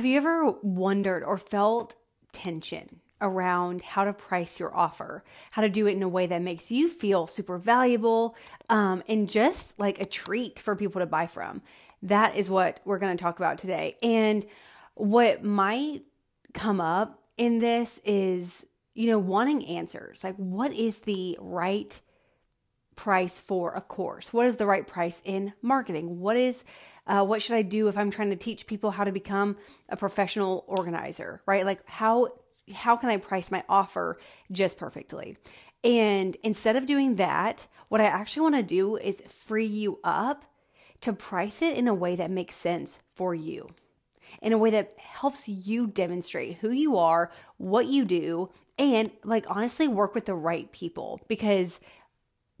have you ever wondered or felt tension around how to price your offer, how to do it in a way that makes you feel super valuable um, and just like a treat for people to buy from? That is what we're going to talk about today. And what might come up in this is, you know, wanting answers. Like, what is the right price for a course? What is the right price in marketing? What is uh, what should I do if I'm trying to teach people how to become a professional organizer, right? Like how how can I price my offer just perfectly? And instead of doing that, what I actually want to do is free you up to price it in a way that makes sense for you, in a way that helps you demonstrate who you are, what you do, and like honestly work with the right people because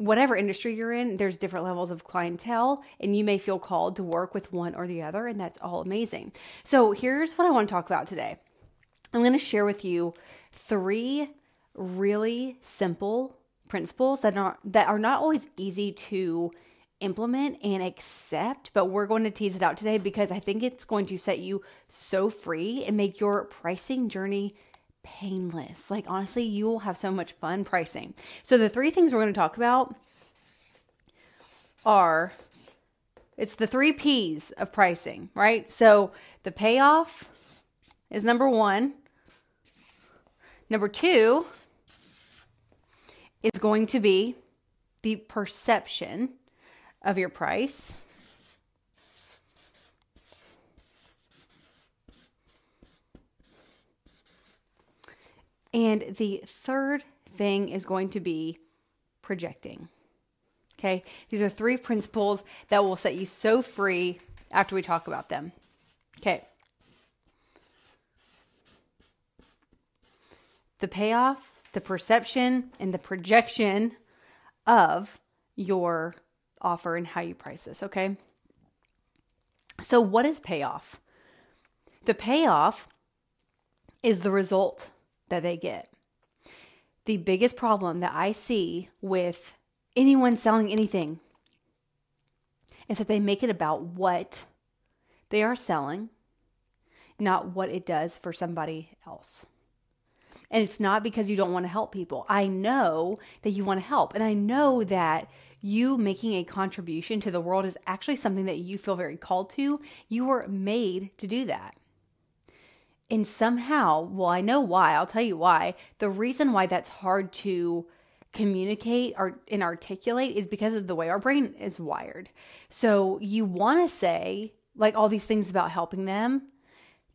whatever industry you're in, there's different levels of clientele, and you may feel called to work with one or the other, and that's all amazing. So, here's what I want to talk about today I'm going to share with you three really simple principles that are that are not always easy to implement and accept, but we're going to tease it out today because I think it's going to set you so free and make your pricing journey painless. Like honestly, you will have so much fun pricing. So the three things we're going to talk about are it's the 3 Ps of pricing, right? So the payoff is number 1. Number 2 is going to be the perception of your price. And the third thing is going to be projecting. Okay, these are three principles that will set you so free after we talk about them. Okay. The payoff, the perception, and the projection of your offer and how you price this, okay? So, what is payoff? The payoff is the result that they get. The biggest problem that I see with anyone selling anything is that they make it about what they are selling, not what it does for somebody else. And it's not because you don't want to help people. I know that you want to help. And I know that you making a contribution to the world is actually something that you feel very called to. You were made to do that. And somehow, well, I know why, I'll tell you why. The reason why that's hard to communicate or and articulate is because of the way our brain is wired. So you want to say like all these things about helping them,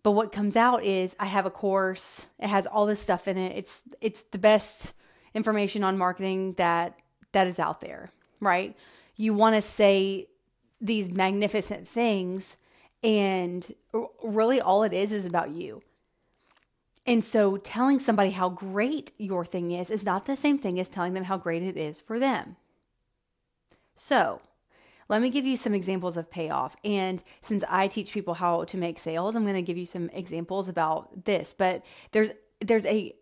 but what comes out is I have a course, it has all this stuff in it. It's it's the best information on marketing that that is out there, right? You want to say these magnificent things and really, all it is is about you. And so, telling somebody how great your thing is is not the same thing as telling them how great it is for them. So, let me give you some examples of payoff. And since I teach people how to make sales, I'm going to give you some examples about this. But there's there's a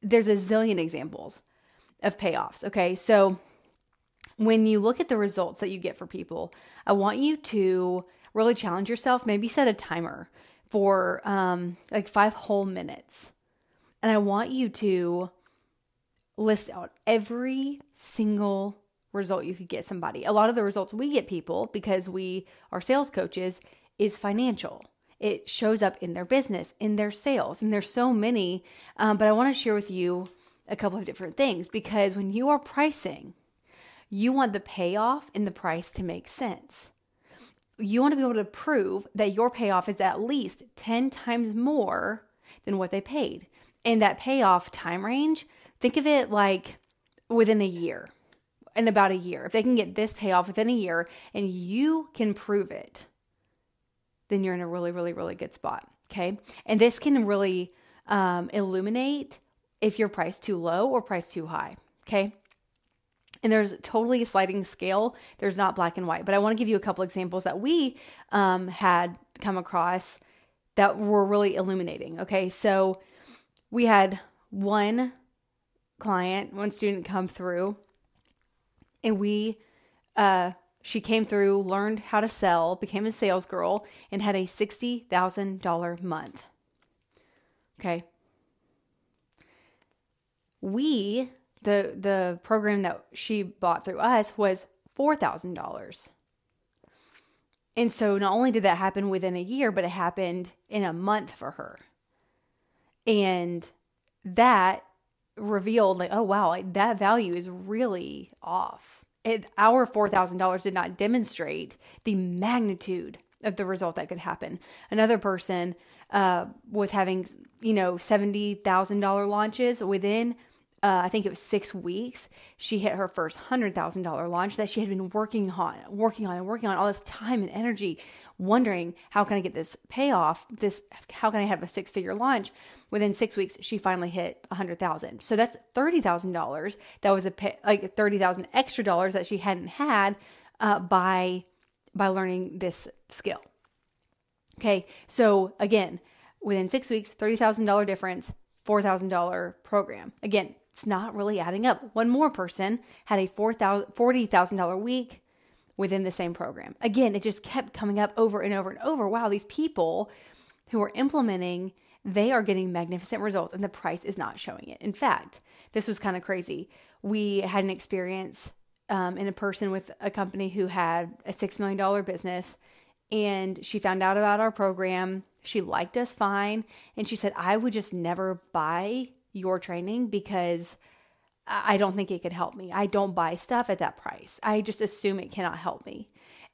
there's a zillion examples of payoffs. Okay, so when you look at the results that you get for people, I want you to really challenge yourself. Maybe set a timer for um, like five whole minutes. And I want you to list out every single result you could get somebody. A lot of the results we get people because we are sales coaches is financial. It shows up in their business, in their sales, and there's so many. Um, but I want to share with you a couple of different things because when you are pricing, you want the payoff and the price to make sense you want to be able to prove that your payoff is at least 10 times more than what they paid. And that payoff time range, think of it like within a year, in about a year. If they can get this payoff within a year and you can prove it, then you're in a really, really, really good spot. Okay. And this can really um, illuminate if you're priced too low or priced too high. Okay. And there's totally a sliding scale. There's not black and white. But I want to give you a couple examples that we um, had come across that were really illuminating. Okay. So we had one client, one student come through, and we uh, She came through, learned how to sell, became a sales girl, and had a $60,000 month. Okay. We, the the program that she bought through us was $4,000. And so not only did that happen within a year, but it happened in a month for her. And that revealed like, oh wow, like that value is really off. It, our $4,000 did not demonstrate the magnitude of the result that could happen. Another person uh, was having, you know, $70,000 launches within uh, I think it was six weeks, she hit her first hundred thousand dollar launch that she had been working on, working on, and working on all this time and energy, wondering how can I get this payoff? This how can I have a six figure launch? Within six weeks, she finally hit a hundred thousand. So that's thirty thousand dollars. That was a pay, like thirty thousand extra dollars that she hadn't had uh, by by learning this skill. Okay, so again, within six weeks, thirty thousand dollar difference, four thousand dollar program. Again, it's not really adding up. One more person had a $40,000 week within the same program. Again, it just kept coming up over and over and over. Wow, these people who are implementing, they are getting magnificent results and the price is not showing it. In fact, this was kind of crazy. We had an experience um, in a person with a company who had a $6 million business and she found out about our program. She liked us fine. And she said, I would just never buy your training because I don't think it could help me. I don't buy stuff at that price. I just assume it cannot help me.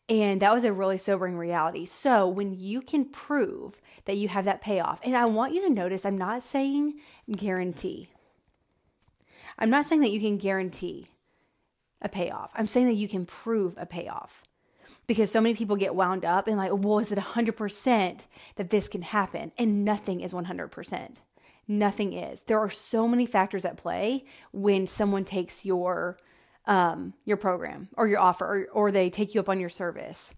And that was a really sobering reality. So, when you can prove that you have that payoff, and I want you to notice I'm not saying guarantee. I'm not saying that you can guarantee a payoff. I'm saying that you can prove a payoff. Because so many people get wound up and like, well, is it 100% that this can happen? And nothing is 100% nothing is. There are so many factors at play when someone takes your um, your program or your offer or, or they take you up on your service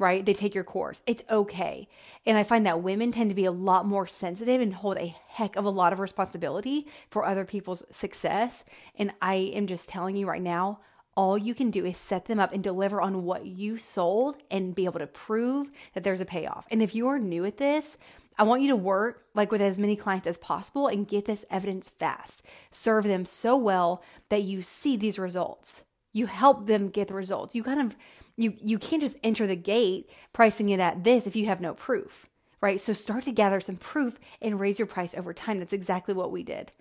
right? They take your course. It's okay. And I find that women tend to be a lot more sensitive and hold a heck of a lot of responsibility for other people's success. And I am just telling you right now, all you can do is set them up and deliver on what you sold and be able to prove that there's a payoff. And if you are new at this, I want you to work like with as many clients as possible and get this evidence fast. Serve them so well that you see these results. You help them get the results. You kind of you you can't just enter the gate pricing it at this if you have no proof, right? So start to gather some proof and raise your price over time. That's exactly what we did.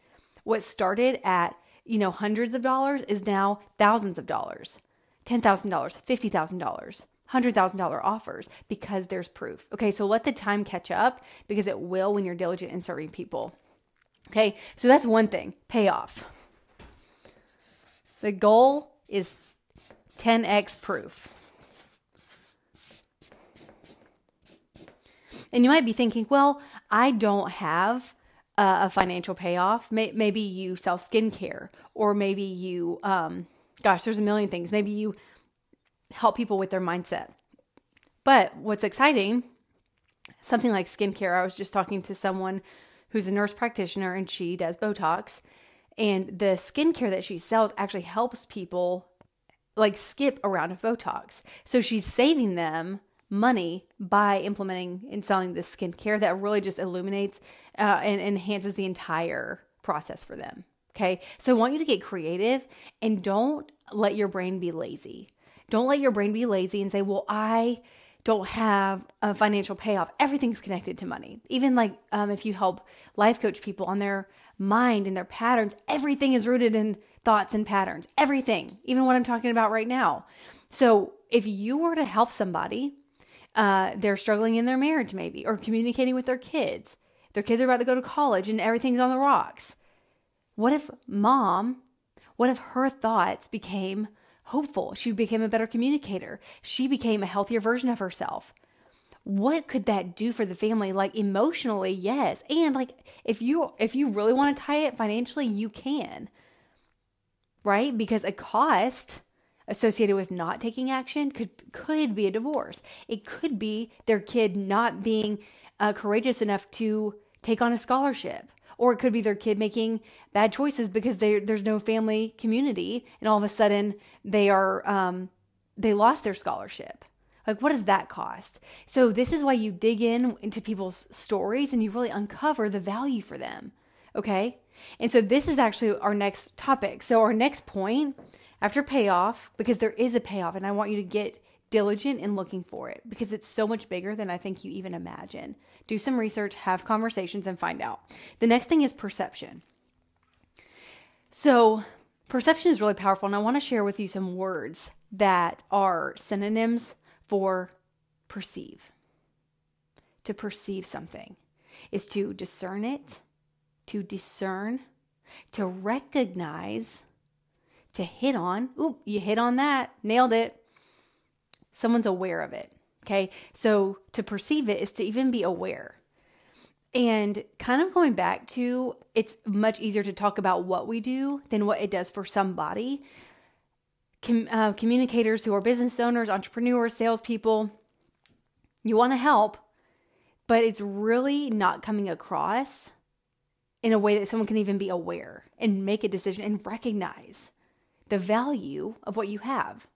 What started at, you know, hundreds of dollars is now thousands of dollars. $10,000, $50,000. $100,000 offers because there's proof. Okay, so let the time catch up because it will when you're diligent in serving people. Okay, so that's one thing payoff. The goal is 10x proof. And you might be thinking, well, I don't have a financial payoff. Maybe you sell skincare, or maybe you, um, gosh, there's a million things. Maybe you help people with their mindset. But what's exciting, something like skincare, I was just talking to someone who's a nurse practitioner and she does Botox. And the skincare that she sells actually helps people like skip a round of Botox. So she's saving them money by implementing and selling this skincare that really just illuminates uh, and enhances the entire process for them. Okay. So I want you to get creative and don't let your brain be lazy. Don't let your brain be lazy and say, well, I don't have a financial payoff. Everything's connected to money. Even like um, if you help life coach people on their mind and their patterns, everything is rooted in thoughts and patterns. Everything, even what I'm talking about right now. So if you were to help somebody, uh, they're struggling in their marriage, maybe, or communicating with their kids. Their kids are about to go to college and everything's on the rocks. What if mom, what if her thoughts became hopeful. She became a better communicator. She became a healthier version of herself. What could that do for the family? Like emotionally, yes. And like if you if you really want to tie it financially, you can. Right? Because a cost associated with not taking action could could be a divorce. It could be their kid not being uh, courageous enough to take on a scholarship or it could be their kid making bad choices because there's no family community and all of a sudden they are um, they lost their scholarship. Like, what does that cost? So, this is why you dig in into people's stories and you really uncover the value for them. Okay. And so, this is actually our next topic. So, our next point after payoff, because there is a payoff, and I want you to get diligent in looking for it because it's so much bigger than I think you even imagine. Do some research, have conversations, and find out. The next thing is perception. So, perception is really powerful, and I want to share with you some words that are synonyms for perceive. To perceive something is to discern it, to discern, to recognize, to hit on. Ooh, you hit on that, nailed it. Someone's aware of it. Okay, so to perceive it is to even be aware. And kind of going back to it's much easier to talk about what we do than what it does for somebody. Com- uh, communicators who are business owners, entrepreneurs, salespeople, you want to help, but it's really not coming across in a way that someone can even be aware and make a decision and recognize the value of what you have.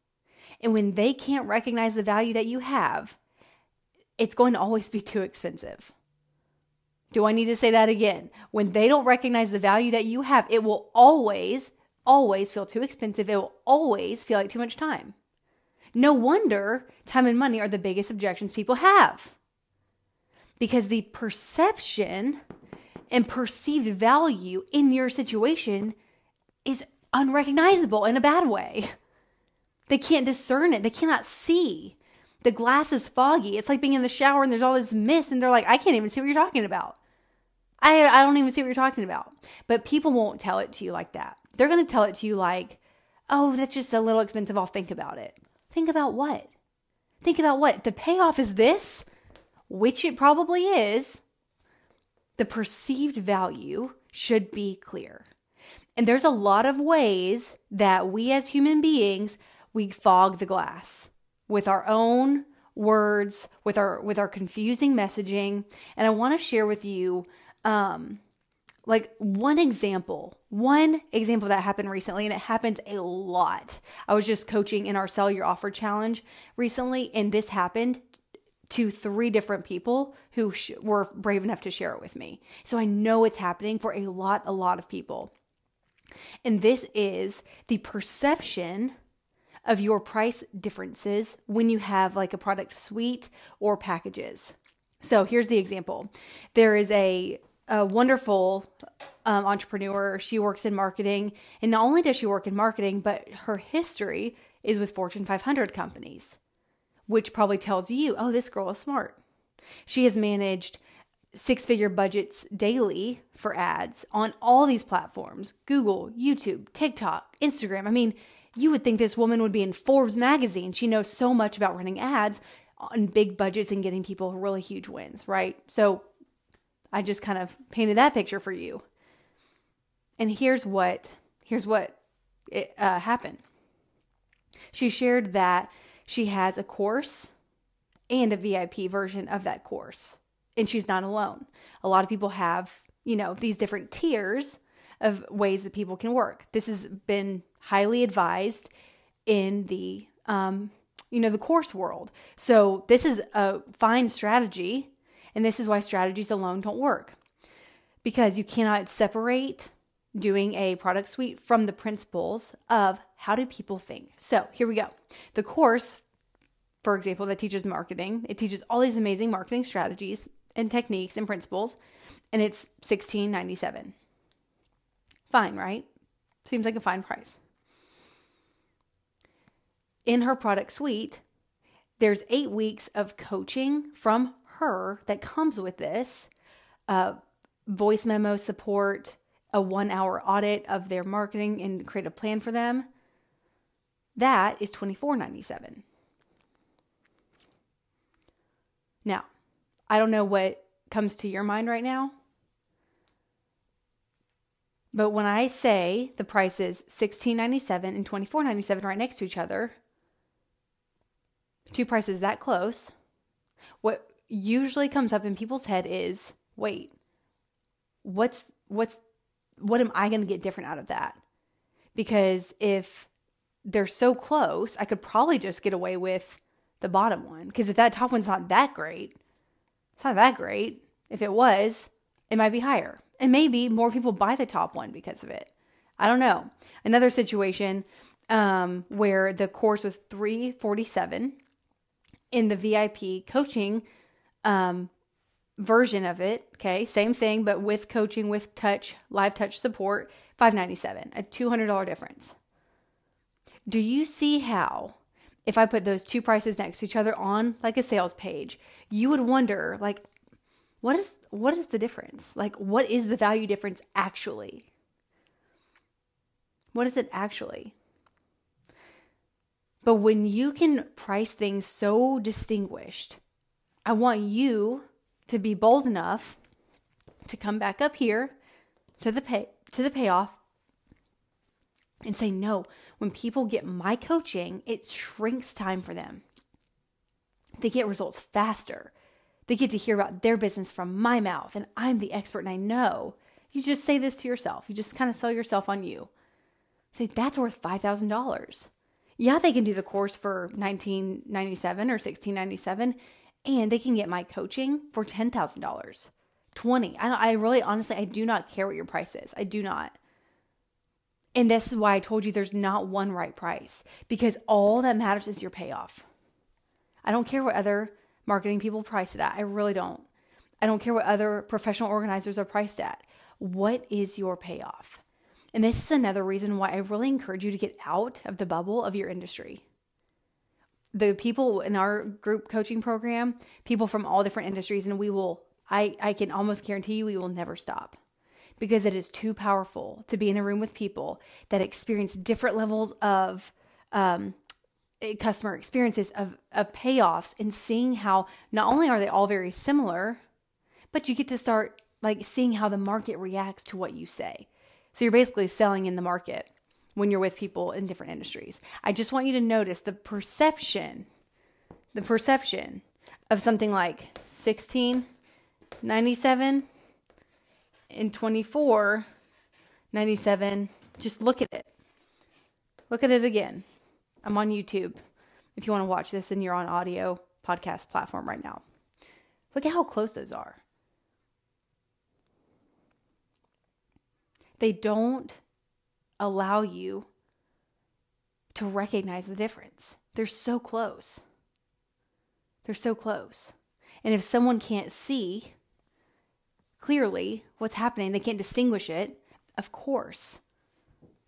And when they can't recognize the value that you have, it's going to always be too expensive. Do I need to say that again? When they don't recognize the value that you have, it will always, always feel too expensive. It will always feel like too much time. No wonder time and money are the biggest objections people have. Because the perception and perceived value in your situation is unrecognizable in a bad way. They can't discern it, they cannot see. The glass is foggy. It's like being in the shower and there's all this mist, and they're like, I can't even see what you're talking about. I, I don't even see what you're talking about. But people won't tell it to you like that. They're going to tell it to you like, oh, that's just a little expensive. I'll think about it. Think about what? Think about what? The payoff is this, which it probably is. The perceived value should be clear. And there's a lot of ways that we as human beings, we fog the glass with our own words, with our with our confusing messaging. And I want to share with you um, like one example, one example that happened recently, and it happens a lot. I was just coaching in our Sell Your Offer Challenge recently, and this happened to three different people who sh- were brave enough to share it with me. So I know it's happening for a lot, a lot of people. And this is the perception of your price differences when you have like a product suite or packages. So here's the example there is a a wonderful um, entrepreneur. She works in marketing. And not only does she work in marketing, but her history is with Fortune 500 companies, which probably tells you, oh, this girl is smart. She has managed six figure budgets daily for ads on all these platforms Google, YouTube, TikTok, Instagram. I mean, you would think this woman would be in Forbes magazine. She knows so much about running ads on big budgets and getting people really huge wins, right? So I just kind of painted that picture for you. And here's what here's what it, uh, happened. She shared that she has a course and a VIP version of that course, and she's not alone. A lot of people have, you know, these different tiers of ways that people can work. This has been highly advised in the um, you know the course world. So this is a fine strategy and this is why strategies alone don't work because you cannot separate doing a product suite from the principles of how do people think. So here we go. The course, for example, that teaches marketing, it teaches all these amazing marketing strategies and techniques and principles, and it's sixteen ninety seven. Fine, right? Seems like a fine price. In her product suite, there's eight weeks of coaching from her that comes with this uh, voice memo support, a one hour audit of their marketing and create a plan for them. That is $24.97. Now, I don't know what comes to your mind right now. But when I say the price is $16.97 and $24.97 right next to each other, two prices that close, what usually comes up in people's head is wait what's what's what am i going to get different out of that because if they're so close, I could probably just get away with the bottom one. Because if that top one's not that great, it's not that great. If it was, it might be higher. And maybe more people buy the top one because of it. I don't know. Another situation um, where the course was 347 in the VIP coaching um, version of it. Okay, same thing, but with coaching, with touch, live touch support, 597, a $200 difference. Do you see how if I put those two prices next to each other on like a sales page, you would wonder like what is what is the difference? Like what is the value difference actually? What is it actually? But when you can price things so distinguished, I want you to be bold enough to come back up here to the pay to the payoff and say no when people get my coaching it shrinks time for them. They get results faster. They get to hear about their business from my mouth and i'm the expert and i know. You just say this to yourself. You just kind of sell yourself on you. Say that's worth $5000 yeah they can do the course for 1997 or 1697 and they can get my coaching for $10,000. 20. I I really honestly I do not care what your price is. I do not. And this is why I told you there's not one right price because all that matters is your payoff. I don't care what other marketing people price it at. I really don't. I don't care what other professional organizers are priced at. What is your payoff? And this is another reason why I really encourage you to get out of the bubble of your industry the people in our group coaching program, people from all different industries, and we will, I, I can almost guarantee you, we will never stop because it is too powerful to be in a room with people that experience different levels of um, eh, customer experiences, of, of payoffs, and seeing how not only are they all very similar, but you get to start like seeing how the market reacts to what you say. So you're basically selling in the market when you're with people in different industries. I just want you to notice the perception, the perception of something like 16, 97, and 24, 97. Just look at it. Look at it again. I'm on YouTube if you want to watch this and you're on audio podcast platform right now. Look at how close those are. They don't allow you to recognize the difference. They're so close. They're so close. And if someone can't see clearly what's happening, they can't distinguish it, of course,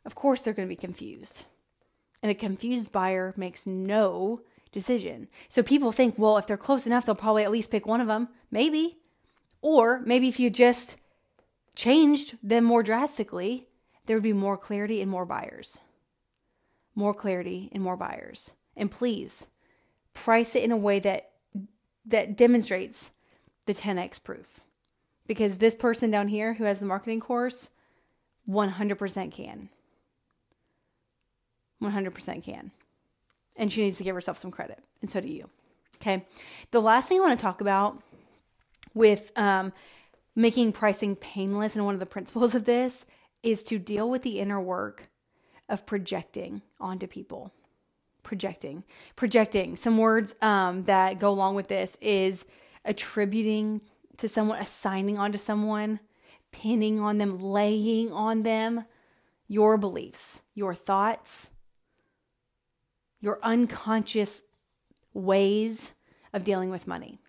of course they're going to be confused. And a confused buyer makes no decision. So people think, well, if they're close enough, they'll probably at least pick one of them. Maybe. Or maybe if you just changed them more drastically, there would be more clarity and more buyers. More clarity and more buyers. And please price it in a way that that demonstrates the 10x proof. Because this person down here who has the marketing course 100% can. 100% can. And she needs to give herself some credit. And so do you. Okay. The last thing I want to talk about with um, making pricing painless, and one of the principles of this is to deal with the inner work of projecting onto people. Projecting. Projecting. Some words um, that go along with this is attributing to someone, assigning onto someone, pinning on them, laying on them your beliefs, your thoughts, your unconscious ways of dealing with money.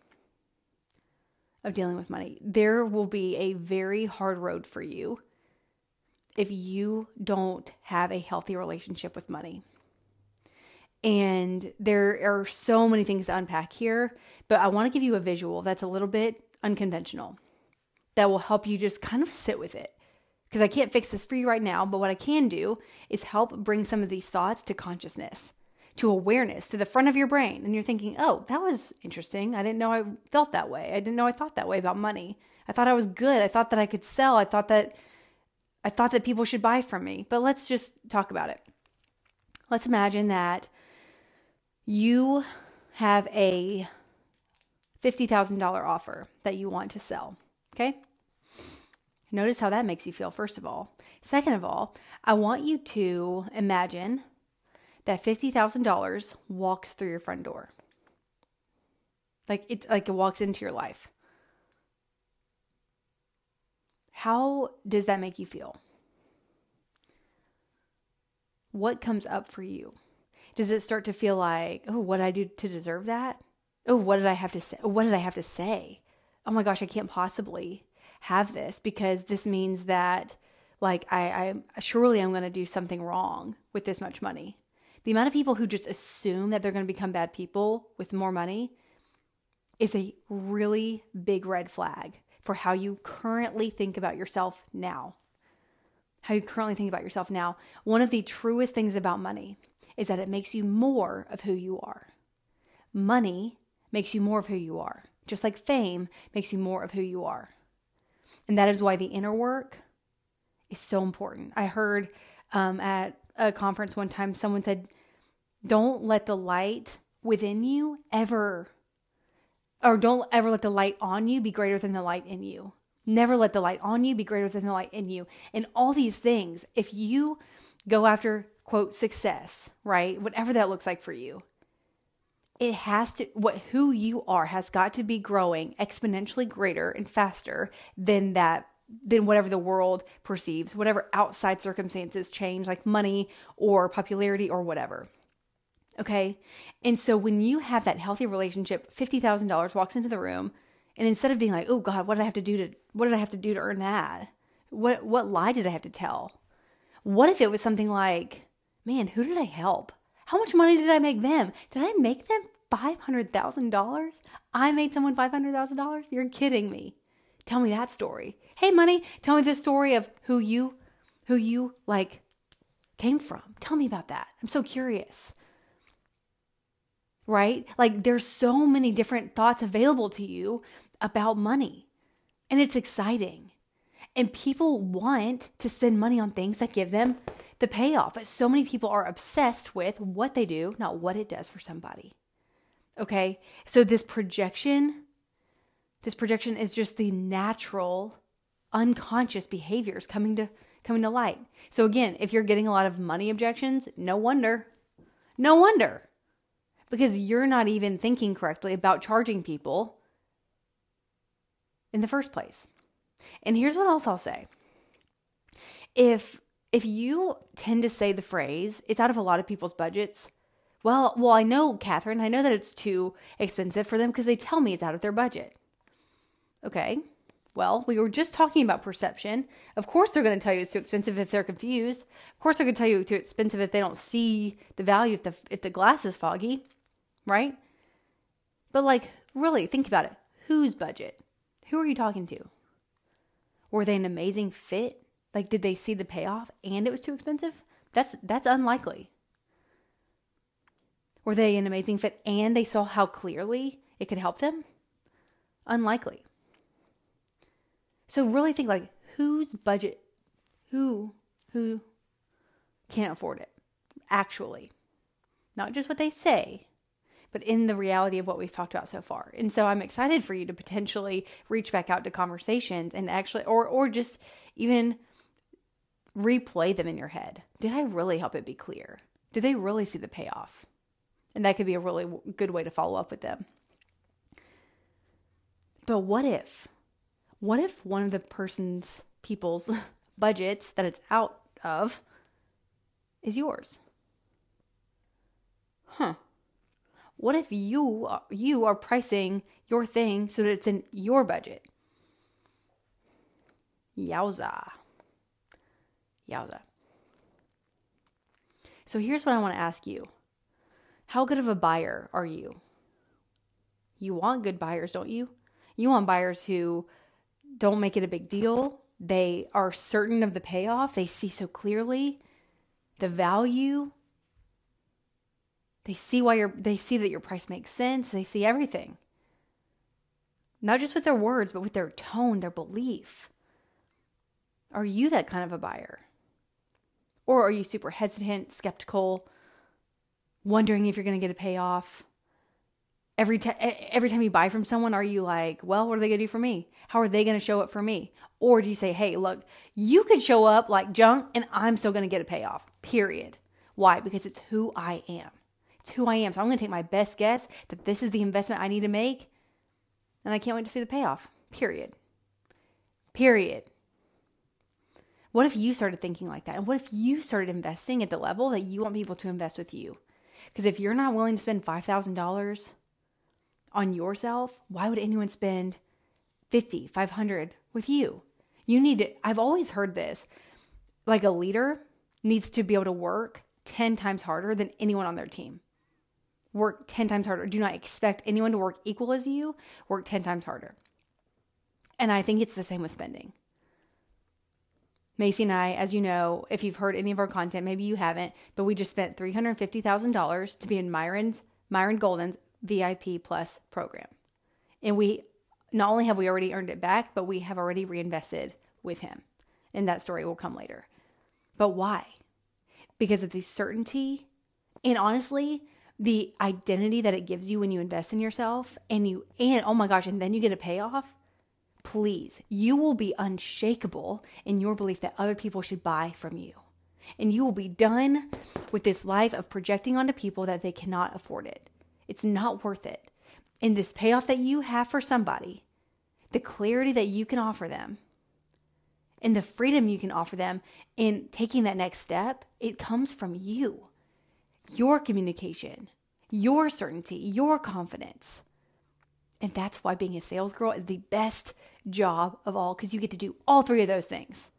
Of dealing with money. There will be a very hard road for you if you don't have a healthy relationship with money. And there are so many things to unpack here, but I want to give you a visual that's a little bit unconventional that will help you just kind of sit with it. Because I can't fix this for you right now, but what I can do is help bring some of these thoughts to consciousness, to awareness, to the front of your brain. And you're thinking, oh, that was interesting. I didn't know I felt that way. I didn't know I thought that way about money. I thought I was good. I thought that I could sell. I thought that I thought that people should buy from me, but let's just talk about it. Let's imagine that you have a $50,000 offer that you want to sell. Okay? Notice how that makes you feel, first of all. Second of all, I want you to imagine that $50,000 walks through your front door. Like it like it walks into your life. How does that make you feel? What comes up for you? Does it start to feel like, oh, what did I do to deserve that? Oh, what did I have to say? What did I have to say? Oh my gosh, I can't possibly have this because this means that like I, I surely I'm to do something wrong with this much money. The amount of people who just assume that they're going to become bad people with more money is a really big red flag for how you currently think about yourself now. How you currently think about yourself now. One of the truest things about money is that it makes you more of who you are. Money makes you more of who you are, just like fame makes you more of who you are. And that is why the inner work is so important. I heard um, at a conference one time someone said, Don't let the light within you ever, or don't ever let the light on you be greater than the light in you. Never let the light on you be greater than the light in you. And all these things, if you go after, quote, success, right? Whatever that looks like for you, it has to what who you are has got to be growing exponentially greater and faster than that than whatever the world perceives whatever outside circumstances change like money or popularity or whatever okay and so when you have that healthy relationship $50000 walks into the room and instead of being like oh god what did i have to do to what did i have to do to earn that what what lie did i have to tell what if it was something like man who did i help how much money did I make them? Did I make them $500,000? I made someone $500,000? You're kidding me. Tell me that story. Hey, money, tell me the story of who you, who you like came from. Tell me about that. I'm so curious. Right? Like there's so many different thoughts available to you about money. And it's exciting. And people want to spend money on things that give them the payoff. So many people are obsessed with what they do, not what it does for somebody. Okay? So this projection, this projection is just the natural unconscious behaviors coming to coming to light. So again, if you're getting a lot of money objections, no wonder. No wonder. Because you're not even thinking correctly about charging people in the first place. And here's what else I'll say. If if you tend to say the phrase, it's out of a lot of people's budgets. Well, well, I know, Catherine, I know that it's too expensive for them because they tell me it's out of their budget. Okay. Well, we were just talking about perception. Of course, they're going to tell you it's too expensive if they're confused. Of course, they're going to tell you it's too expensive if they don't see the value if the if the glass is foggy, right? But like, really, think about it. Whose budget? Who are you talking to? Were they an amazing fit? Like, did they see the payoff and it was too expensive? That's that's unlikely. Were they an amazing fit and they saw how clearly it could help them? Unlikely. So really think like whose budget who who can't afford it actually. Not just what they say, but in the reality of what we've talked about so far. And so I'm excited for you to potentially reach back out to conversations and actually or or just even replay them in your head. Did I really help it be clear? Did they really see the payoff? And that could be a really good way to follow up with them. But what if? What if one of the person's people's budgets that it's out of is yours? Huh. What if you you are pricing your thing so that it's in your budget? Yowza. Yowza. So here's what I want to ask you How good of a buyer are you? You want good buyers, don't you? You want buyers who don't make it a big deal. They are certain of the payoff. They see so clearly the value. They see why you're they see that your price makes sense. They see everything. Not just with their words, but with their tone, their belief. Are you that kind of a buyer? Or are you super hesitant, skeptical, wondering if you're going to get a payoff? Every, time, every time you buy from someone, are you like, well, what are they going to do for me? How are they going to show up for me? Or do you say, hey, look, you could show up like junk and I'm still going to get a payoff, period. Why? Because it's who I am. It's who I am. So I'm going to take my best guess that this is the investment I need to make. And I can't wait to see the payoff. Period. Period. What if you started thinking like that? And what if you started investing at the level that you want people to invest with you? Because if you're not willing to spend $5,000 on yourself, why would anyone spend 50, 500 with you? You need to, I've always heard this. Like a leader needs to be able to work 10 times harder than anyone on their team work 10 times harder. Do not expect anyone to work equal as you, work 10 times harder. And I think it's the same with spending. Macy and I, as you know, if you've heard any of our content, maybe you haven't, but we just spent $350,000 to be in Myron's Myron Golden's VIP Plus program. And we not only have we already earned it back, but we have already reinvested with him. And that story will come later. But why? Because of the certainty and honestly, the identity that it gives you when you invest in yourself and you and oh my gosh and then you get a payoff please you will be unshakable in your belief that other people should buy from you. And you will be done with this life of projecting onto people that they cannot afford it. It's not worth it. And this payoff that you have for somebody the clarity that you can offer them and the freedom you can offer them in taking that next step it comes from you your communication, your certainty, your confidence. And that's why being a sales girl is the best job of all because you get to do all three of those things.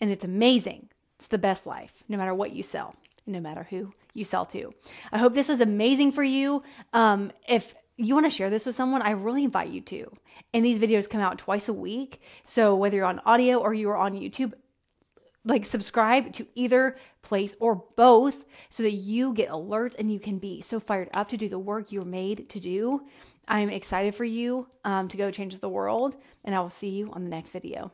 And it's amazing. It's the best life, no matter what you sell, no matter who you sell to. I hope this was amazing for you. Um, if you want to share this with someone, I really invite you to. And these videos come out twice a week. So whether you're on audio or you're on YouTube, like subscribe to either place or both so that you get alerts and you can be so fired up to do the work you're made to do. I'm excited for you um, to go change the world, and I will see you on the next video.